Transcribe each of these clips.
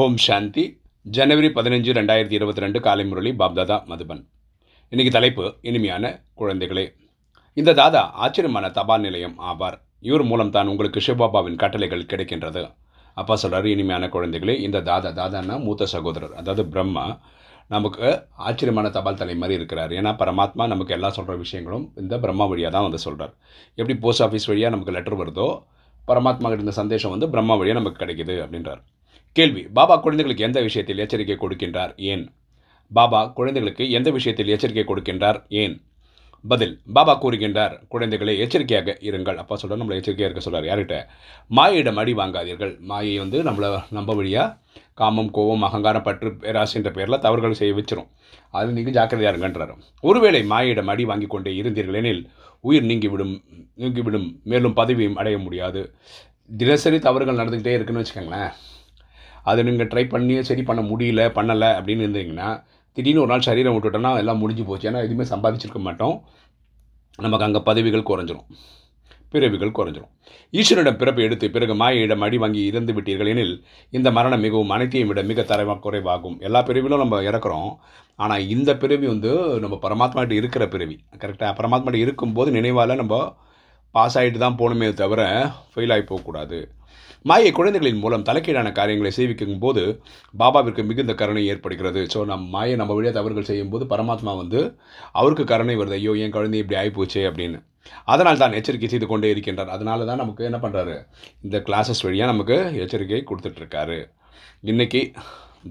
ஓம் சாந்தி. ஜனவரி பதினஞ்சு ரெண்டாயிரத்தி இருபத்தி ரெண்டு காலை முரளி பாப்தாதா மதுபன். இன்னைக்கு தலைப்பு இனிமையான குழந்தைகளே. இந்த தாதா ஆச்சரியமான தபால் நிலையம் ஆவார். இவர் மூலம் தான் உங்களுக்கு சிவபாபாவின் கட்டளைகள் கிடைக்கின்றது. அப்பா சொல்கிறார் இனிமையான குழந்தைகளே இந்த தாதா தாதான்னா மூத்த சகோதரர் அதாவது பிரம்மா. நமக்கு ஆச்சரியமான தபால் தலை மாதிரி இருக்கிறார். ஏன்னா பரமாத்மா நமக்கு எல்லாம் சொல்கிற விஷயங்களும் இந்த பிரம்மா வழியாக தான் வந்து சொல்கிறார் எப்படி போஸ்ட் ஆஃபீஸ் வழியாக நமக்கு லெட்டர் வருதோ பரமாத்மா கிட்ட இந்த சந்தேஷம் வந்து பிரம்மா வழியாக நமக்கு கிடைக்குது அப்படின்றார். கேள்வி. பாபா குழந்தைகளுக்கு எந்த விஷயத்தில் எச்சரிக்கை கொடுக்கின்றார்? ஏன்? பாபா குழந்தைகளுக்கு எந்த விஷயத்தில் எச்சரிக்கை கொடுக்கின்றார்? ஏன்? பதில் பாபா கூறுகின்றார் குழந்தைகளை எச்சரிக்கையாக இருங்கள். அப்பா சொல்கிறார் நம்மளை எச்சரிக்கையாக இருக்க சொல்கிறார் யார்கிட்ட? மாயிடம் அடி வாங்காதீர்கள். மாயை வந்து நம்மளை நம்ப வழியாக காமம் கோபம் அகங்காரம் பற்று பேராசின்ற பேரில் தவறுகள் செய்ய வச்சிரும். அது நீங்கள் ஜாக்கிரதையாக இருங்கன்றார். ஒருவேளை மாயிடம் அடி வாங்கி கொண்டே இருந்தீர்கள் எனில் உயிர் நீங்கிவிடும் நீங்கிவிடும் மேலும் பதவியும் அடைய முடியாது. தினசரி தவறுகள் நடந்துக்கிட்டே இருக்குன்னு வச்சுக்கோங்களேன். அது நீங்கள் ட்ரை பண்ணி சரி பண்ண முடியல பண்ணலை அப்படின்னு இருந்தீங்கன்னா திடீர்னு ஒரு நாள் சரீரம் விட்டுட்டோன்னா எல்லாம் முடிஞ்சு போச்சு. ஏன்னா எதுவுமே சம்பாதிச்சிருக்க மாட்டோம். நமக்கு அங்கே பதவிகள் குறைஞ்சிரும். பிறவிகள் குறைஞ்சிரும். ஈஸ்வரனிடம் பிறப்பு எடுத்து பிறகு மாயிடம் அடி வாங்கி இறந்து விட்டீர்கள் எனில் இந்த மரணம் மிகவும் அனைத்தையும் விட மிக தர குறைவாகும். எல்லா பிறவிலும் நம்ம இறக்குறோம். ஆனால் இந்த பிறவி வந்து நம்ம பரமாத்மாட்ட இருக்கிற பிறவி. கரெக்டாக பரமாத்மாட்ட இருக்கும்போது நினைவால் நம்ம பாஸ் ஆகிட்டு தான் போகணுமே தவிர ஃபெயில் ஆகி போகக்கூடாது. மாயை குழந்தைகளின் மூலம் தலைக்கீழான காரியங்களை செய்விக்கும் போது பாபாவிற்கு மிகுந்த கருணை ஏற்படுகிறது. ஸோ நம் மாயை நம்ம வழியாக தவறுகள் செய்யும்போது பரமாத்மா வந்து அவருக்கு கருணை வருது. ஐயோ என் குழந்தை இப்படி ஆகிப்போச்சே அப்படின்னு. அதனால் தான் எச்சரிக்கை செய்து கொண்டே இருக்கின்றார். அதனால தான் நமக்கு என்ன பண்ணுறாரு இந்த கிளாஸஸ் வழியாக நமக்கு எச்சரிக்கை கொடுத்துட்ருக்காரு. இன்றைக்கி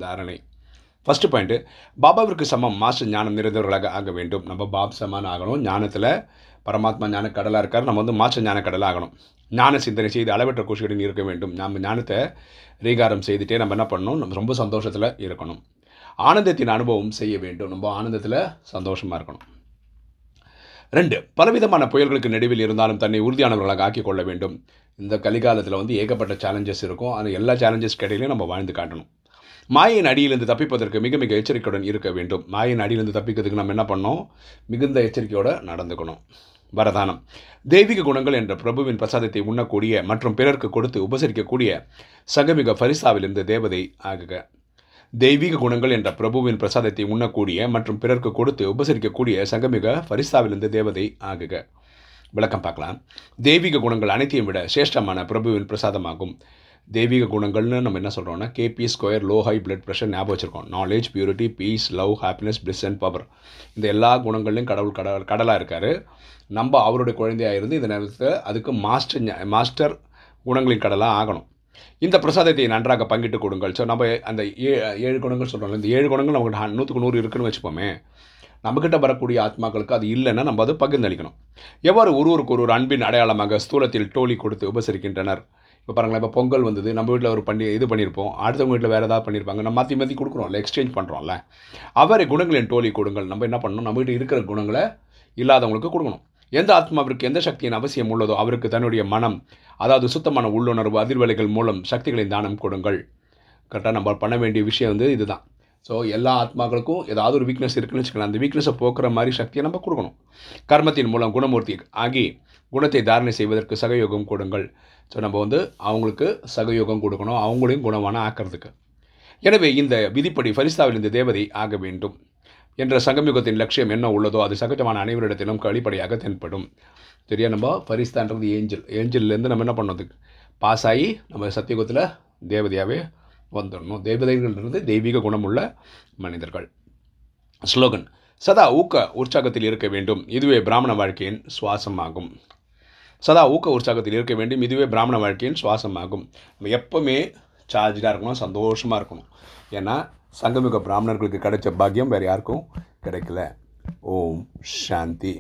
தாரணை. ஃபஸ்ட்டு பாயிண்ட்டு பாபாவிற்கு சமம். மாஸ்டர் ஞானம் நிறைந்தவர்களாக ஆக வேண்டும். நம்ம பாப் சமான் ஆகணும். ஞானத்தில் பரமாத்மா ஞான கடலாக இருக்கார். நம்ம வந்து மாஸ்டர் ஞான கடலாக ஆகணும். ஞான சிந்தனை செய்து அளவற்ற கோஷுடன் இருக்க வேண்டும். நம்ம ஞானத்தை ரீகாரம் செய்துட்டே நம்ம என்ன பண்ணணும்? நம்ம ரொம்ப சந்தோஷத்தில் இருக்கணும். ஆனந்தத்தின் அனுபவம் செய்ய வேண்டும். நம்ம ஆனந்தத்தில் சந்தோஷமாக இருக்கணும். ரெண்டு பலவிதமான புயல்களுக்கு நடுவில் இருந்தாலும் தன்னை உறுதியானவர்களாக ஆக்கிக் கொள்ள வேண்டும். இந்த கலிகாலத்தில் வந்து ஏகப்பட்ட சேலஞ்சஸ் இருக்கும். அந்த எல்லா சேலஞ்சஸ் இடையிலையும் நம்ம வாழ்ந்து காட்டணும். மாயின் அடியிலிருந்து தப்பிப்பதற்கு மிக மிக எச்சரிக்கையுடன் இருக்க வேண்டும். மாயின் அடியிலிருந்து தப்பிக்கிறதுக்கு நம்ம என்ன பண்ணோம் மிகுந்த எச்சரிக்கையோடு நடந்துக்கணும். வரதானம். தெய்வீக குணங்கள் என்ற பிரபுவின் பிரசாதத்தை உண்ணக்கூடிய மற்றும் பிறர்க்கு கொடுத்து உபசரிக்கக்கூடிய சகமிக ஃபரிசாவிலிருந்து தேவதை ஆகுக. தெய்வீக குணங்கள் என்ற பிரபுவின் பிரசாதத்தை உண்ணக்கூடிய மற்றும் பிறர்க்கு கொடுத்து உபசரிக்கக்கூடிய சங்கமிக ஃபரிசாவிலிருந்து தேவதை ஆகுக. விளக்கம் பார்க்கலாம். தெய்வீக குணங்கள் அனைத்தையும் விட சிரேஷ்டமான பிரபுவின் பிரசாதமாகும். தெய்வீக குணங்கள்னு நம்ம என்ன சொல்கிறோம்னா KP square low high blood pressure ஞாபகம் வச்சுருக்கோம். Knowledge purity peace love happiness bliss and power இந்த எல்லா குணங்கள்லையும் கடவுள் கடல் கடலாக இருக்கார். நம்ம அவருடைய குழந்தையாக இருந்து இந்த நேரத்தில் அதுக்கு மாஸ்டர் மாஸ்டர் குணங்களின் கடலாக ஆகணும். இந்த பிரசாதத்தை நன்றாக பங்கிட்டு கொடுங்கள். ஸோ நம்ம அந்த ஏ ஏழு குணங்கள் சொல்கிறோம்ல இந்த ஏழு குணங்கள் நமக்கு நூற்றுக்கு நூறு இருக்குன்னு வச்சுப்போமே. நம்மக்கிட்ட வரக்கூடிய ஆத்மாக்களுக்கு அது இல்லைன்னா நம்ம அதை பகிர்ந்தளிக்கணும். எவ்வாறு ஒருவருக்கு ஒரு அன்பின் அடையாளமாக ஸ்தூலத்தில் டோலி கொடுத்து உபசரிக்கின்றனர்? இப்போ பாருங்களேன் இப்போ பொங்கல் வந்தது நம்ம வீட்டில் ஒரு பண்ணி இது பண்ணியிருப்போம் அடுத்தவங்க வீட்டில் வேறு ஏதாவது பண்ணியிருப்பாங்க நம்ம மாற்றி மாற்றி கொடுக்குறோம்ல எக்ஸ்சேஞ்ச் பண்ணுறோம்ல அவரை குணங்களின் டோலி கொடுங்கள். நம்ம என்ன பண்ணணும்? நம்ம வீட்டில் இருக்கிற குணங்களை இல்லாதவங்களுக்கு கொடுக்கணும். எந்த ஆத்மாவிற்கு எந்த சக்தியின் அவசியம் உள்ளதோ அவருக்கு தன்னுடைய மனம் அதாவது சுத்தமான உள்ளுணர்வு அதிர்வலைகள் மூலம் சக்திகளின் தானம் கொடுங்கள். கரெக்டாக நம்ம பண்ண வேண்டிய விஷயம் வந்து இதுதான். ஸோ எல்லா ஆத்மாக்களுக்கும் ஏதாவது ஒரு வீக்னஸ் இருக்குன்னு வச்சுக்கலாம் அந்த வீக்னஸை போக்குற மாதிரி சக்தியை நம்ம கொடுக்கணும். கர்மத்தின் மூலம் குணமூர்த்தி ஆகி குணத்தை தாரணை செய்வதற்கு சகயோகம் கொடுங்கள். ஸோ நம்ம வந்து அவங்களுக்கு சகயோகம் கொடுக்கணும் அவங்களையும் குணமான ஆக்கிறதுக்கு. எனவே இந்த விதிப்படி ஃபரிஸ்தாவில் இந்த தேவதை ஆக வேண்டும் என்ற சங்கமியுகத்தின் லட்சியம் என்ன உள்ளதோ அது சகஜமான அனைவரிடத்திலும் கழிப்படையாக தென்படும். சரியா நம்ம? ஃபரிஸ்தான்றது ஏஞ்சல். ஏஞ்சல்லேருந்து நம்ம என்ன பண்ணது பாஸ் ஆகி நம்ம சத்தியுகத்தில் தேவதையாகவே வந்துடணும். தேவதைகள்ன்றது தெய்வீக குணமுள்ள மனிதர்கள். ஸ்லோகன். சதா ஊக்க உற்சாகத்தில் இருக்க வேண்டும். இதுவே பிராமண வாழ்க்கையின் சுவாசமாகும். சதா ஊக்க உற்சாகத்தில் இருக்க வேண்டும். இதுவே பிராமண வாழ்க்கையின் சுவாசமாகும். நம்ம எப்போவுமே சார்ஜாக இருக்கணும் சந்தோஷமாக இருக்கணும். ஏன்னா சங்கமிக பிராமணர்களுக்கு கிடைச்ச பாக்கியம் வேறு யாருக்கும் கிடைக்கல. ஓம் சாந்தி.